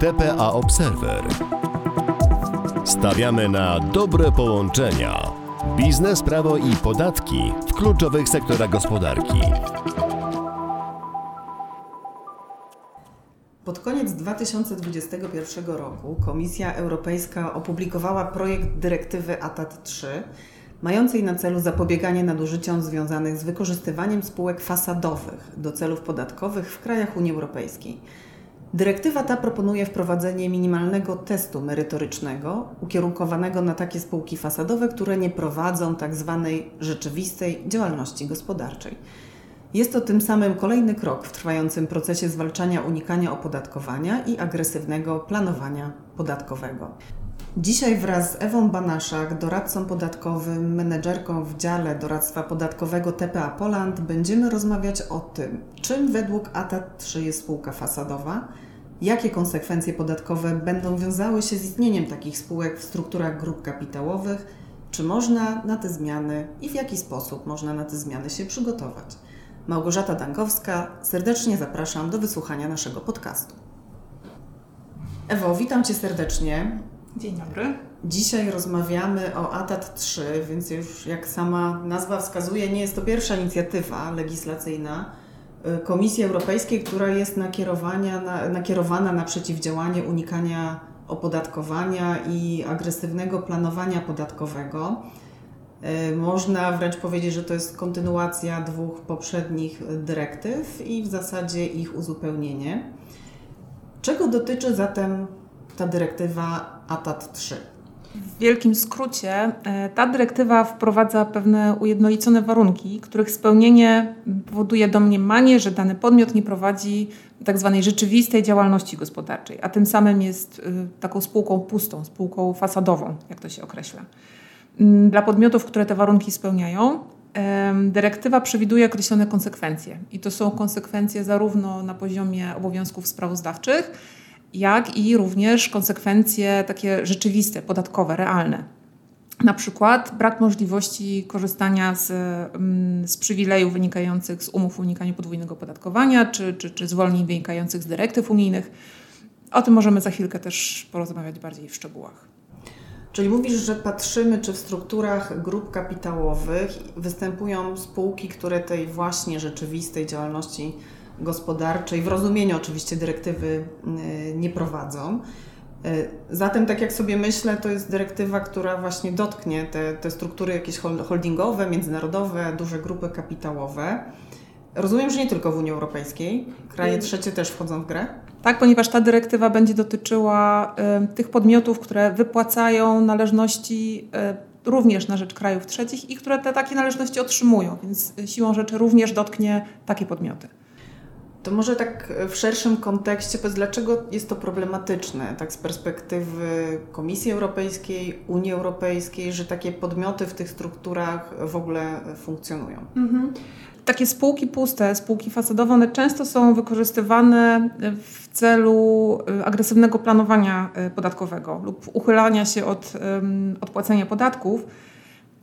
TPA Observer. Stawiamy na dobre połączenia. Biznes, prawo i podatki w kluczowych sektorach gospodarki. Pod koniec 2021 roku Komisja Europejska opublikowała projekt dyrektywy ATAT 3, mającej na celu zapobieganie nadużyciom związanych z wykorzystywaniem spółek fasadowych do celów podatkowych w krajach Unii Europejskiej. Dyrektywa ta proponuje wprowadzenie minimalnego testu merytorycznego ukierunkowanego na takie spółki fasadowe, które nie prowadzą tzw. Tak rzeczywistej działalności gospodarczej. Jest to tym samym kolejny krok w trwającym procesie zwalczania unikania opodatkowania i agresywnego planowania podatkowego. Dzisiaj wraz z Ewą Banaszak, doradcą podatkowym, menedżerką w dziale doradztwa podatkowego TPA Poland, będziemy rozmawiać o tym, czym według ATAT 3 jest spółka fasadowa, jakie konsekwencje podatkowe będą wiązały się z istnieniem takich spółek w strukturach grup kapitałowych, czy można na te zmiany i w jaki sposób można na te zmiany się przygotować. Małgorzata Dankowska, serdecznie zapraszam do wysłuchania naszego podcastu. Ewo, witam Cię serdecznie. Dzień dobry. Dzisiaj rozmawiamy o ATAT 3, więc już jak sama nazwa wskazuje, nie jest to pierwsza inicjatywa legislacyjna Komisji Europejskiej, która jest na, nakierowana na przeciwdziałanie unikania opodatkowania i agresywnego planowania podatkowego. Y, można wręcz powiedzieć, że to jest kontynuacja dwóch poprzednich dyrektyw i w zasadzie ich uzupełnienie. Czego dotyczy zatem ta dyrektywa ATAT 3? W wielkim skrócie, e, ta dyrektywa wprowadza pewne ujednolicone warunki, których spełnienie powoduje domniemanie, że dany podmiot nie prowadzi tak zwanej rzeczywistej działalności gospodarczej, a tym samym jest e, taką spółką pustą, spółką fasadową, jak to się określa. Mm, dla podmiotów, które te warunki spełniają, dyrektywa przewiduje określone konsekwencje. I to są konsekwencje zarówno na poziomie obowiązków sprawozdawczych, jak i również konsekwencje takie rzeczywiste, podatkowe, realne. Na przykład brak możliwości korzystania z, mm, z przywilejów wynikających z umów o unikaniu podwójnego opodatkowania, czy, czy, czy zwolnień wynikających z dyrektyw unijnych. O tym możemy za chwilkę też porozmawiać bardziej w szczegółach. Czyli mówisz, że patrzymy, czy w strukturach grup kapitałowych występują spółki, które tej właśnie rzeczywistej działalności gospodarczej, w rozumieniu oczywiście dyrektywy y, nie prowadzą. Y, zatem, tak jak sobie myślę, to jest dyrektywa, która właśnie dotknie te, te struktury jakieś holdingowe, międzynarodowe, duże grupy kapitałowe. Rozumiem, że nie tylko w Unii Europejskiej. Kraje trzecie też wchodzą w grę? Tak, ponieważ ta dyrektywa będzie dotyczyła y, tych podmiotów, które wypłacają należności y, również na rzecz krajów trzecich i które te takie należności otrzymują, więc siłą rzeczy również dotknie takie podmioty. To może tak w szerszym kontekście, powiedz, dlaczego jest to problematyczne, tak z perspektywy Komisji Europejskiej, Unii Europejskiej, że takie podmioty w tych strukturach w ogóle funkcjonują? Mhm. Takie spółki puste, spółki fasadowe, one często są wykorzystywane w celu y, agresywnego planowania podatkowego lub uchylania się od, od płacenia podatków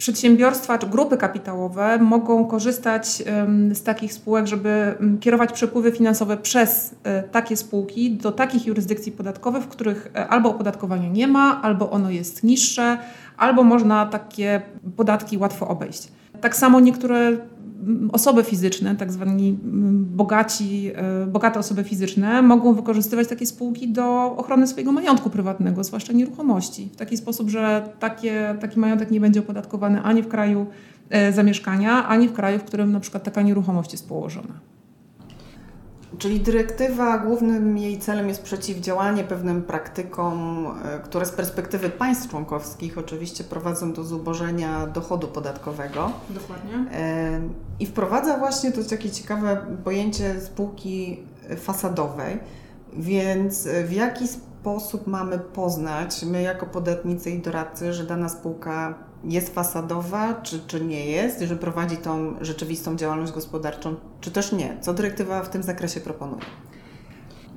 przedsiębiorstwa czy grupy kapitałowe mogą korzystać z takich spółek, żeby kierować przepływy finansowe przez e, takie spółki do takich jurysdykcji podatkowych, w których e, albo opodatkowania nie ma, albo ono jest niższe, albo można takie podatki łatwo obejść. Tak samo niektóre osoby fizyczne, tak zwani bogaci, e, bogate osoby fizyczne mogą wykorzystywać takie spółki do ochrony swojego majątku prywatnego, zwłaszcza nieruchomości, w taki sposób, że takie, taki majątek nie będzie opodatkowany ani w kraju e, zamieszkania, ani w kraju, w którym na przykład taka nieruchomość jest położona. Czyli dyrektywa głównym jej celem jest przeciwdziałanie pewnym praktykom, e, które z perspektywy państw członkowskich oczywiście prowadzą do zubożenia dochodu podatkowego. Dokładnie. E, I wprowadza właśnie to takie ciekawe pojęcie spółki fasadowej. Więc w jaki sposób mamy poznać, my jako podatnicy i doradcy, że dana spółka jest fasadowa, czy, czy nie jest, że prowadzi tą rzeczywistą działalność gospodarczą, czy też nie? Co dyrektywa w tym zakresie proponuje?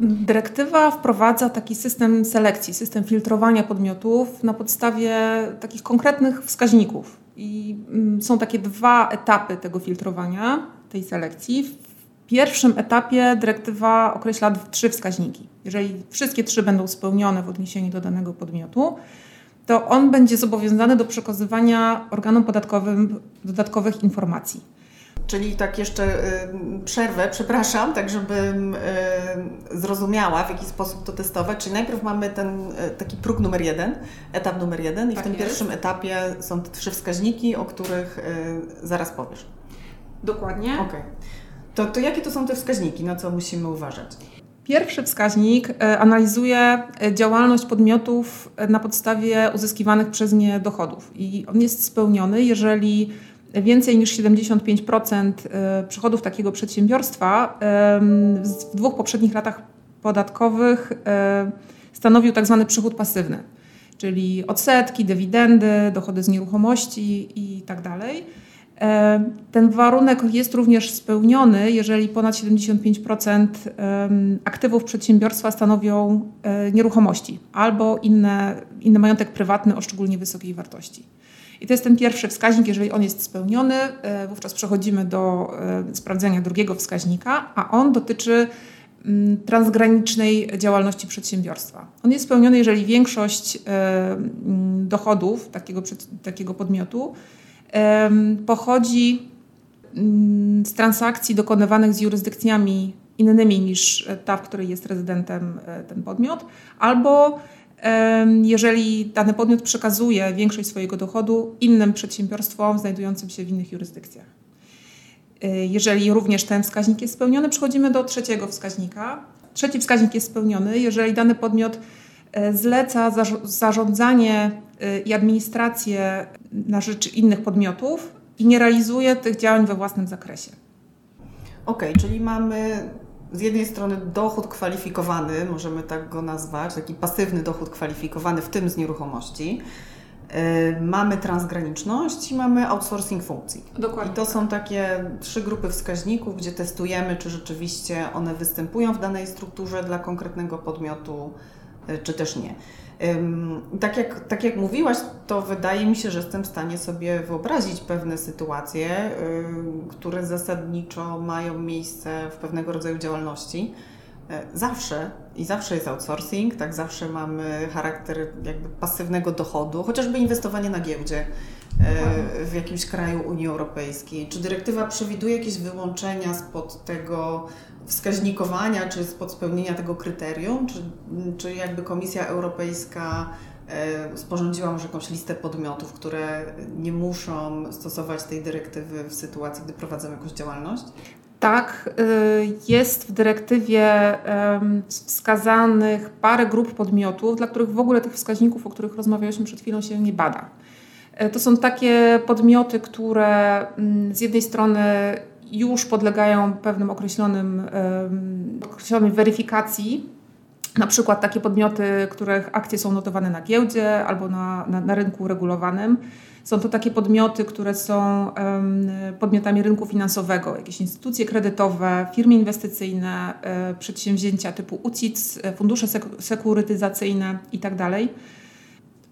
Dyrektywa wprowadza taki system selekcji, system filtrowania podmiotów na podstawie takich konkretnych wskaźników. I mm, są takie dwa etapy tego filtrowania, tej selekcji. pierwszym etapie dyrektywa określa trzy wskaźniki. Jeżeli wszystkie trzy będą spełnione w odniesieniu do danego podmiotu, to on będzie zobowiązany do przekazywania organom podatkowym dodatkowych informacji. Czyli tak jeszcze y, przerwę, przepraszam, tak żebym y, zrozumiała, w jaki sposób to testować. Czyli najpierw mamy ten y, taki próg numer jeden, etap numer jeden i Tak w tym jest. pierwszym etapie są te trzy wskaźniki, o których zaraz powiesz. Dokładnie. Okej. To, to jakie to są te wskaźniki, na co musimy uważać? Pierwszy wskaźnik e, analizuje e, działalność podmiotów e, na podstawie uzyskiwanych przez nie dochodów. I on jest spełniony, jeżeli więcej niż 75% e, przychodów takiego przedsiębiorstwa w dwóch poprzednich latach podatkowych stanowił tak zwany przychód pasywny, czyli odsetki, dywidendy, dochody z nieruchomości i tak Ten warunek jest również spełniony, jeżeli ponad 75% em, aktywów przedsiębiorstwa stanowią e, nieruchomości albo inne, inny majątek prywatny o szczególnie wysokiej wartości. I to jest ten pierwszy wskaźnik, jeżeli on jest spełniony, e, wówczas przechodzimy do e, sprawdzenia drugiego wskaźnika, a on dotyczy mm, transgranicznej działalności przedsiębiorstwa. On jest spełniony, jeżeli większość e, mm, dochodów takiego, takiego podmiotu pochodzi mm, z transakcji dokonywanych z jurysdykcjami innymi niż ta, w której jest rezydentem e, ten podmiot, albo jeżeli dany podmiot przekazuje większość swojego dochodu innym przedsiębiorstwom znajdującym się w innych jurysdykcjach. E, Jeżeli również ten wskaźnik jest spełniony, przechodzimy do trzeciego wskaźnika. Trzeci wskaźnik jest spełniony, jeżeli dany podmiot e, zleca zarz- zarządzanie i administrację na rzecz innych podmiotów i nie realizuje tych działań we własnym zakresie. Okej, czyli mamy z jednej strony dochód kwalifikowany, możemy tak go nazwać, taki pasywny dochód kwalifikowany, w tym z nieruchomości. Yy, Mamy transgraniczność i mamy outsourcing funkcji. Dokładnie. I to są takie trzy grupy wskaźników, gdzie testujemy, czy rzeczywiście one występują w danej strukturze dla konkretnego podmiotu, y, czy też nie. Tak jak, tak jak mówiłaś, to wydaje mi się, że jestem w stanie sobie wyobrazić pewne sytuacje, y, które zasadniczo mają miejsce w pewnego rodzaju działalności. Y, Zawsze i zawsze jest outsourcing, tak zawsze mamy charakter jakby pasywnego dochodu, chociażby inwestowanie na giełdzie y, w jakimś kraju Unii Europejskiej. Czy dyrektywa przewiduje jakieś wyłączenia spod tego wskaźnikowania, czy spod spełnienia tego kryterium? Czy, czy jakby Komisja Europejska e, sporządziła może jakąś listę podmiotów, które nie muszą stosować tej dyrektywy w sytuacji, gdy prowadzą jakąś działalność? Tak, y, jest w dyrektywie wskazanych parę grup podmiotów, dla których w ogóle tych wskaźników, o których rozmawialiśmy przed chwilą, się nie bada. E, To są takie podmioty, które mm, z jednej strony już podlegają pewnym określonym, określonej weryfikacji, na przykład takie podmioty, których akcje są notowane na giełdzie albo na, na, na rynku regulowanym. Są to takie podmioty, które są podmiotami rynku finansowego, jakieś instytucje kredytowe, firmy inwestycyjne, e, przedsięwzięcia typu UCITS, e, fundusze sek- sekurytyzacyjne itd.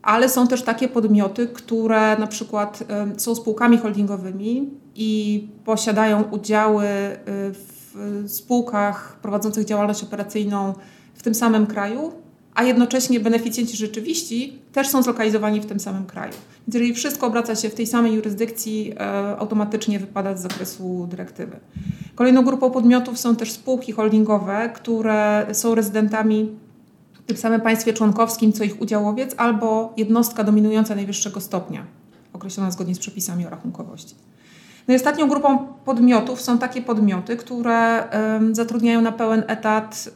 Ale są też takie podmioty, które na przykład są spółkami holdingowymi i posiadają udziały e, w spółkach prowadzących działalność operacyjną w tym samym kraju, a jednocześnie beneficjenci rzeczywiści też są zlokalizowani w tym samym kraju. Więc jeżeli wszystko obraca się w tej samej jurysdykcji, e, automatycznie wypada z zakresu dyrektywy. Kolejną grupą podmiotów są też spółki holdingowe, które są rezydentami w tym samym państwie członkowskim, co ich udziałowiec, albo jednostka dominująca najwyższego stopnia, określona zgodnie z przepisami o rachunkowości. No i ostatnią grupą podmiotów są takie podmioty, które zatrudniają na pełen etat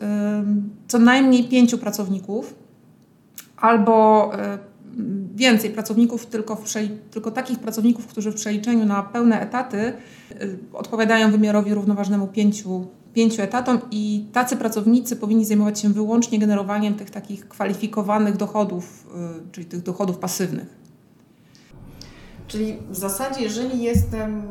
co najmniej pięciu pracowników albo więcej pracowników, tylko, tylko takich pracowników, którzy w przeliczeniu na pełne etaty y, odpowiadają wymiarowi równoważnemu pięciu, pięciu etatom i tacy pracownicy powinni zajmować się wyłącznie generowaniem tych takich kwalifikowanych dochodów, y, czyli tych dochodów pasywnych. Czyli w zasadzie, jeżeli jestem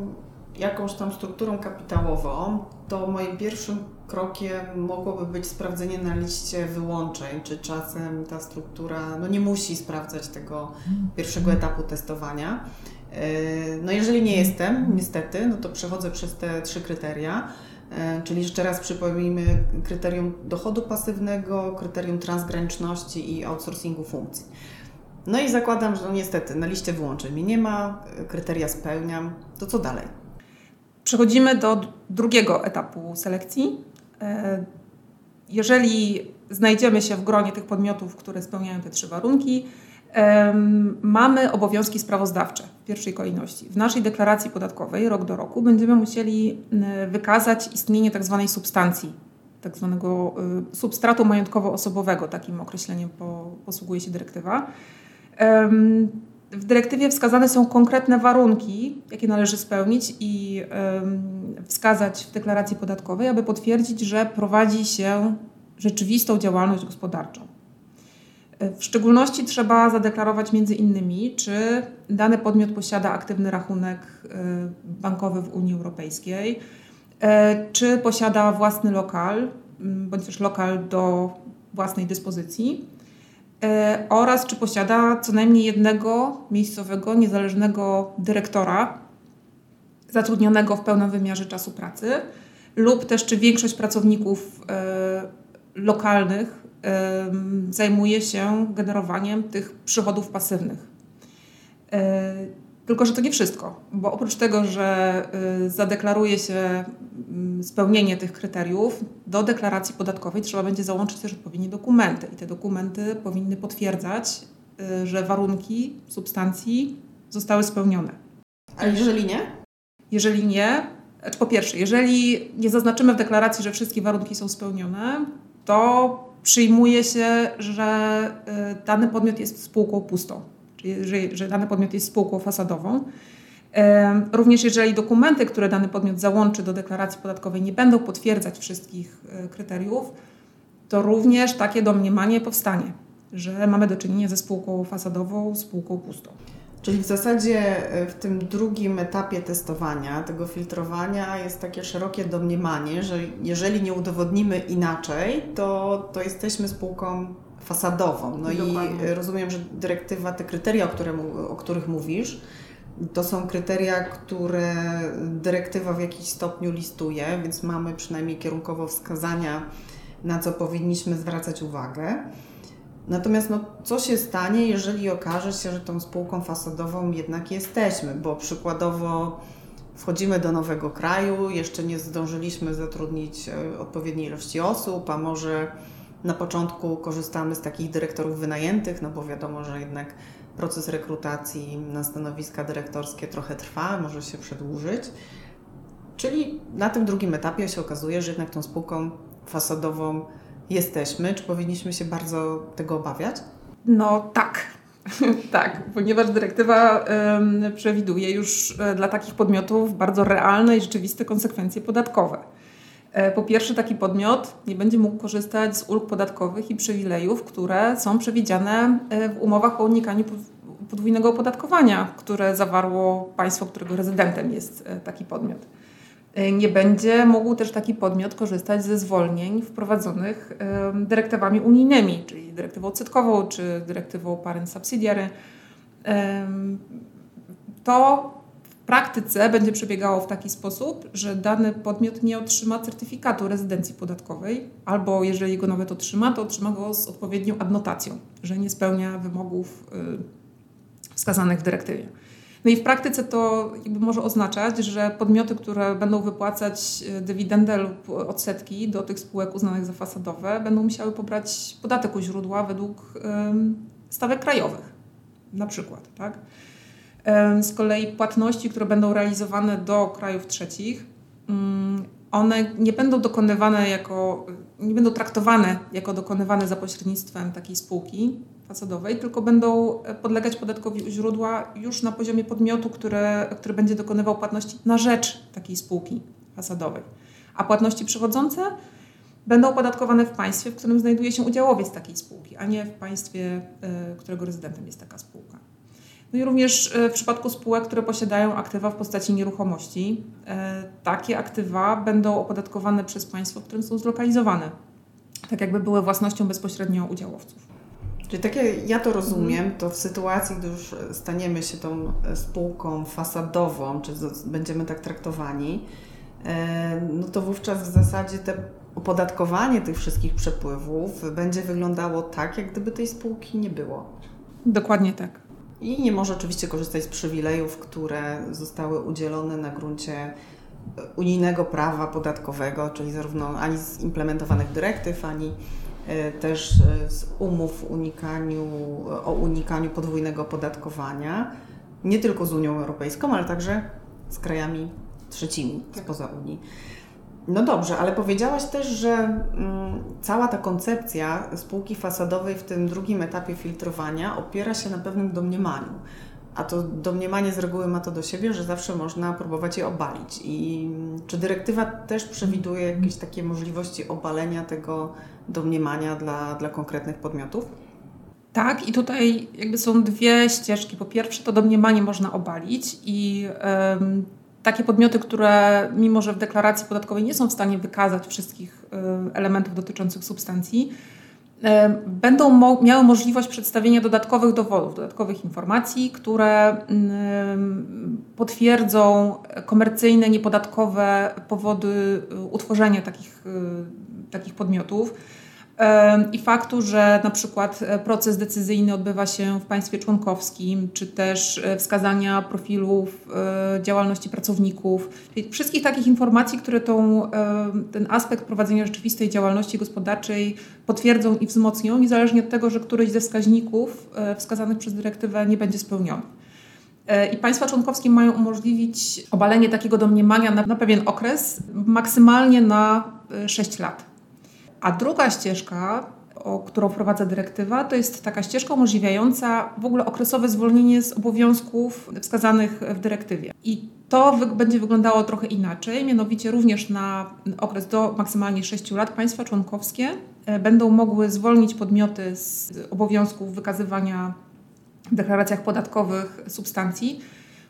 jakąś tam strukturą kapitałową, to moim pierwszym krokiem mogłoby być sprawdzenie na liście wyłączeń, czy czasem ta struktura no nie musi sprawdzać tego pierwszego etapu testowania. Yy, No jeżeli nie jestem, niestety, no to przechodzę przez te trzy kryteria. E, czyli jeszcze raz przypomnijmy kryterium dochodu pasywnego, kryterium transgraniczności i outsourcingu funkcji. No i zakładam, że no niestety na liście wyłączeń mnie nie ma, kryteria spełniam. To co dalej? Przechodzimy do drugiego etapu selekcji. E, jeżeli znajdziemy się w gronie tych podmiotów, które spełniają te trzy warunki, mamy obowiązki sprawozdawcze w pierwszej kolejności. W naszej deklaracji podatkowej rok do roku będziemy musieli wykazać istnienie. Tak substancji, tzw. Tak y, substratu majątkowo-osobowego, takim określeniem posługuje się dyrektywa. W dyrektywie wskazane są konkretne warunki, jakie należy spełnić i wskazać w deklaracji podatkowej, aby potwierdzić, że prowadzi się rzeczywistą działalność gospodarczą. W szczególności trzeba zadeklarować między innymi, czy dany podmiot posiada aktywny rachunek y, bankowy w Unii Europejskiej, y, czy posiada własny lokal, mm, bądź też lokal do własnej dyspozycji y, oraz czy posiada co najmniej jednego miejscowego, niezależnego dyrektora zatrudnionego w pełnym wymiarze czasu pracy lub też czy większość pracowników lokalnych zajmuje się generowaniem tych przychodów pasywnych. E, tylko, że to nie wszystko, bo oprócz tego, że y, zadeklaruje się mm, spełnienie tych kryteriów, do deklaracji podatkowej trzeba będzie załączyć też odpowiednie dokumenty i te dokumenty powinny potwierdzać, y, że warunki substancji zostały spełnione. A jeżeli nie? Jeżeli nie, znaczy po pierwsze, jeżeli nie zaznaczymy w deklaracji, że wszystkie warunki są spełnione, to przyjmuje się, że y, dany podmiot jest spółką pustą, czyli że, że dany podmiot jest spółką fasadową. Również jeżeli dokumenty, które dany podmiot załączy do deklaracji podatkowej nie będą potwierdzać wszystkich y, kryteriów, to również takie domniemanie powstanie, że mamy do czynienia ze spółką fasadową, spółką pustą. Czyli w zasadzie e, w tym drugim etapie testowania, tego filtrowania jest takie szerokie domniemanie, że jeżeli nie udowodnimy inaczej, to, to jesteśmy spółką fasadową. No Dokładnie. i rozumiem, że dyrektywa, te kryteria, o, które, o których mówisz, to są kryteria, które dyrektywa w jakiś stopniu listuje, więc mamy przynajmniej kierunkowo wskazania, na co powinniśmy zwracać uwagę. Natomiast no, co się stanie, jeżeli okaże się, że tą spółką fasadową jednak jesteśmy, bo przykładowo wchodzimy do nowego kraju, jeszcze nie zdążyliśmy zatrudnić e, odpowiedniej ilości osób, a może na początku korzystamy z takich dyrektorów wynajętych, no bo wiadomo, że jednak proces rekrutacji na stanowiska dyrektorskie trochę trwa, może się przedłużyć. Czyli na tym drugim etapie się okazuje, że jednak tą spółką fasadową jesteśmy? Czy powinniśmy się bardzo tego obawiać? No tak. tak, ponieważ dyrektywa przewiduje już e, dla takich podmiotów bardzo realne i rzeczywiste konsekwencje podatkowe. E, po pierwsze, taki podmiot nie będzie mógł korzystać z ulg podatkowych i przywilejów, które są przewidziane e, w umowach o unikaniu podwójnego opodatkowania, które zawarło państwo, którego rezydentem jest taki podmiot. E, nie będzie mógł też taki podmiot korzystać ze zwolnień wprowadzonych dyrektywami unijnymi, czyli dyrektywą odsetkową czy dyrektywą parent subsidiary. To w praktyce będzie przebiegało w taki sposób, że dany podmiot nie otrzyma certyfikatu rezydencji podatkowej, albo jeżeli go nawet otrzyma, to otrzyma go z odpowiednią adnotacją, że nie spełnia wymogów y, wskazanych w dyrektywie. No i w praktyce to może oznaczać, że podmioty, które będą wypłacać e, dywidendę lub odsetki do tych spółek uznanych za fasadowe, będą musiały pobrać podatek u źródła według stawek krajowych, na przykład. Tak? Z kolei płatności, które będą realizowane do krajów trzecich, mm, one nie będą dokonywane jako, nie będą traktowane jako dokonywane za pośrednictwem takiej spółki, fasadowej, tylko będą e, podlegać podatkowi u źródła już na poziomie podmiotu, który, który będzie dokonywał płatności na rzecz takiej spółki fasadowej. A płatności przychodzące będą opodatkowane w państwie, w którym znajduje się udziałowiec takiej spółki, a nie w państwie, e, którego rezydentem jest taka spółka. No i również e, w przypadku spółek, które posiadają aktywa w postaci nieruchomości, takie aktywa będą opodatkowane przez państwo, w którym są zlokalizowane, tak jakby były własnością bezpośrednio udziałowców. Czyli tak jak ja to rozumiem, to w sytuacji, gdy już staniemy się tą spółką fasadową, czy będziemy tak traktowani, no to wówczas w zasadzie te opodatkowanie tych wszystkich przepływów będzie wyglądało tak, jak gdyby tej spółki nie było. Dokładnie tak. I nie może oczywiście korzystać z przywilejów, które zostały udzielone na gruncie unijnego prawa podatkowego, czyli zarówno ani z implementowanych dyrektyw, ani e, też e, z umów unikaniu, o unikaniu podwójnego opodatkowania, nie tylko z Unią Europejską, ale także z krajami trzecimi spoza Unii. No dobrze, ale powiedziałaś też, że mm, cała ta koncepcja spółki fasadowej w tym drugim etapie filtrowania opiera się na pewnym domniemaniu. A to domniemanie z reguły ma to do siebie, że zawsze można próbować je obalić. I czy dyrektywa też przewiduje jakieś takie możliwości obalenia tego domniemania dla, dla konkretnych podmiotów? Tak, i tutaj jakby są dwie ścieżki. Po pierwsze, to domniemanie można obalić i takie podmioty, które mimo że w deklaracji podatkowej nie są w stanie wykazać wszystkich elementów dotyczących substancji, będą mo miały możliwość przedstawienia dodatkowych dowodów, dodatkowych informacji, które potwierdzą komercyjne, niepodatkowe powody utworzenia takich, takich podmiotów i faktu, że na przykład e, proces decyzyjny odbywa się w państwie członkowskim, czy też e, wskazania profilów e, działalności pracowników, wszystkich takich informacji, które tą, ten aspekt prowadzenia rzeczywistej działalności gospodarczej potwierdzą i wzmocnią, niezależnie od tego, że któryś ze wskaźników wskazanych przez dyrektywę nie będzie spełniony. I państwa członkowskie mają umożliwić obalenie takiego domniemania na, na pewien okres, maksymalnie na 6 lat. A druga ścieżka, o którą wprowadza dyrektywa, to jest taka ścieżka umożliwiająca w ogóle okresowe zwolnienie z obowiązków wskazanych w dyrektywie. I to wy będzie wyglądało trochę inaczej, mianowicie również na okres do maksymalnie 6 lat państwa członkowskie e, będą mogły zwolnić podmioty z obowiązków wykazywania w deklaracjach podatkowych substancji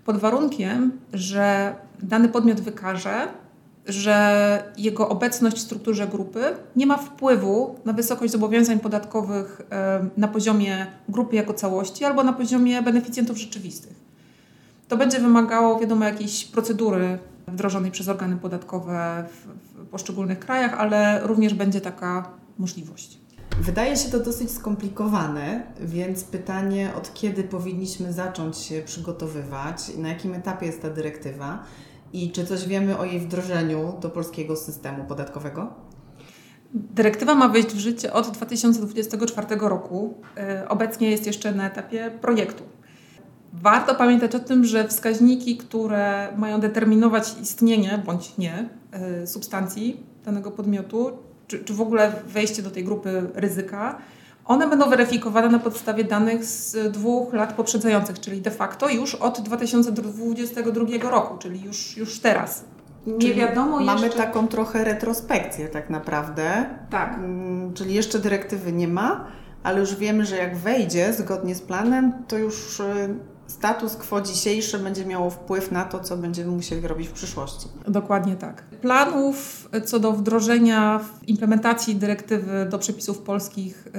pod warunkiem, że dany podmiot wykaże, że jego obecność w strukturze grupy nie ma wpływu na wysokość zobowiązań podatkowych na poziomie grupy jako całości albo na poziomie beneficjentów rzeczywistych. To będzie wymagało, wiadomo, jakiejś procedury wdrożonej przez organy podatkowe w, poszczególnych krajach, ale również będzie taka możliwość. Wydaje się to dosyć skomplikowane, więc pytanie, od kiedy powinniśmy zacząć się przygotowywać, na jakim etapie jest ta dyrektywa i czy coś wiemy o jej wdrożeniu do polskiego systemu podatkowego? Dyrektywa ma wejść w życie od 2024 roku. E, obecnie jest jeszcze na etapie projektu. Warto pamiętać o tym, że wskaźniki, które mają determinować istnienie bądź nie e, substancji danego podmiotu, czy, czy w ogóle wejście do tej grupy ryzyka, one będą weryfikowane na podstawie danych z dwóch lat poprzedzających, czyli de facto już od 2022 roku, czyli już, już teraz. Nie czyli wiadomo mamy jeszcze... Mamy taką trochę retrospekcję tak naprawdę. Tak. Mm, czyli jeszcze dyrektywy nie ma, ale już wiemy, że jak wejdzie zgodnie z planem, to już y, status quo dzisiejszy będzie miało wpływ na to, co będziemy musieli robić w przyszłości. Dokładnie tak. Planów co do wdrożenia implementacji dyrektywy do przepisów polskich y,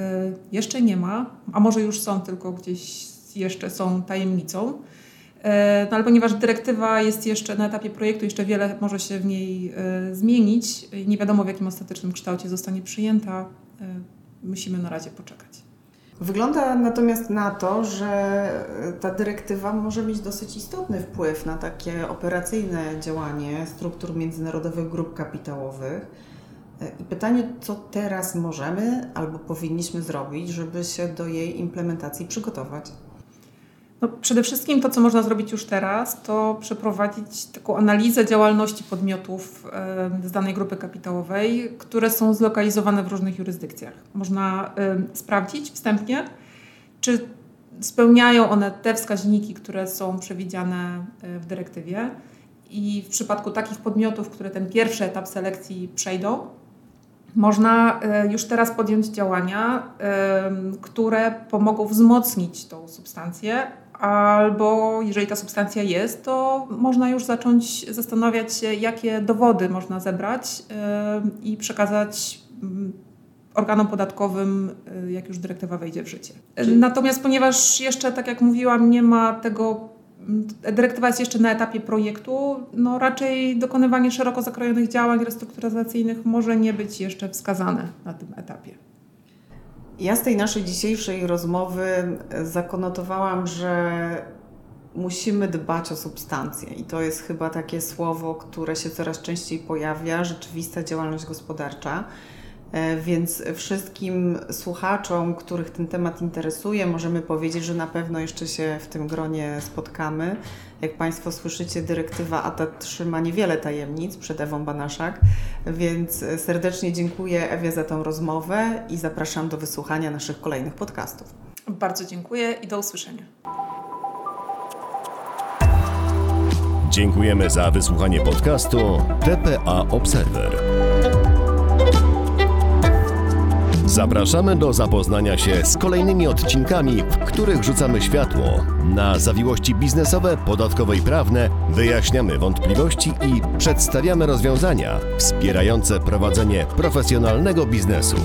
jeszcze nie ma, a może już są, tylko gdzieś jeszcze są tajemnicą. Y, no ale ponieważ dyrektywa jest jeszcze na etapie projektu, jeszcze wiele może się w niej y, zmienić, nie wiadomo w jakim ostatecznym kształcie zostanie przyjęta, musimy na razie poczekać. Wygląda natomiast na to, że ta dyrektywa może mieć dosyć istotny wpływ na takie operacyjne działanie struktur międzynarodowych grup kapitałowych. I pytanie, co teraz możemy albo powinniśmy zrobić, żeby się do jej implementacji przygotować? No, przede wszystkim to, co można zrobić już teraz, to przeprowadzić taką analizę działalności podmiotów z danej grupy kapitałowej, które są zlokalizowane w różnych jurysdykcjach. Można sprawdzić wstępnie, czy spełniają one te wskaźniki, które są przewidziane e, w dyrektywie. I w przypadku takich podmiotów, które ten pierwszy etap selekcji przejdą, można e, już teraz podjąć działania, które pomogą wzmocnić tą substancję, albo jeżeli ta substancja jest, to można już zacząć zastanawiać się, jakie dowody można zebrać i przekazać mm, organom podatkowym, y, jak już dyrektywa wejdzie w życie. Natomiast ponieważ jeszcze, tak jak mówiłam, nie ma tego dyrektywa jest jeszcze na etapie projektu, no raczej dokonywanie szeroko zakrojonych działań restrukturyzacyjnych może nie być jeszcze wskazane na tym etapie. Ja z tej naszej dzisiejszej rozmowy zakonotowałam, że musimy dbać o substancje i to jest chyba takie słowo, które się coraz częściej pojawia, rzeczywista działalność gospodarcza. E, więc wszystkim słuchaczom, których ten temat interesuje, możemy powiedzieć, że na pewno jeszcze się w tym gronie spotkamy. Jak Państwo słyszycie, dyrektywa ATAT trzyma niewiele tajemnic przed Ewą Banaszak, więc serdecznie dziękuję Ewie za tą rozmowę i zapraszam do wysłuchania naszych kolejnych podcastów. Bardzo dziękuję i do usłyszenia. Dziękujemy za wysłuchanie podcastu TPA Observer. Zapraszamy do zapoznania się z kolejnymi odcinkami, w których rzucamy światło na zawiłości biznesowe, podatkowe i prawne, wyjaśniamy wątpliwości i przedstawiamy rozwiązania wspierające prowadzenie profesjonalnego biznesu.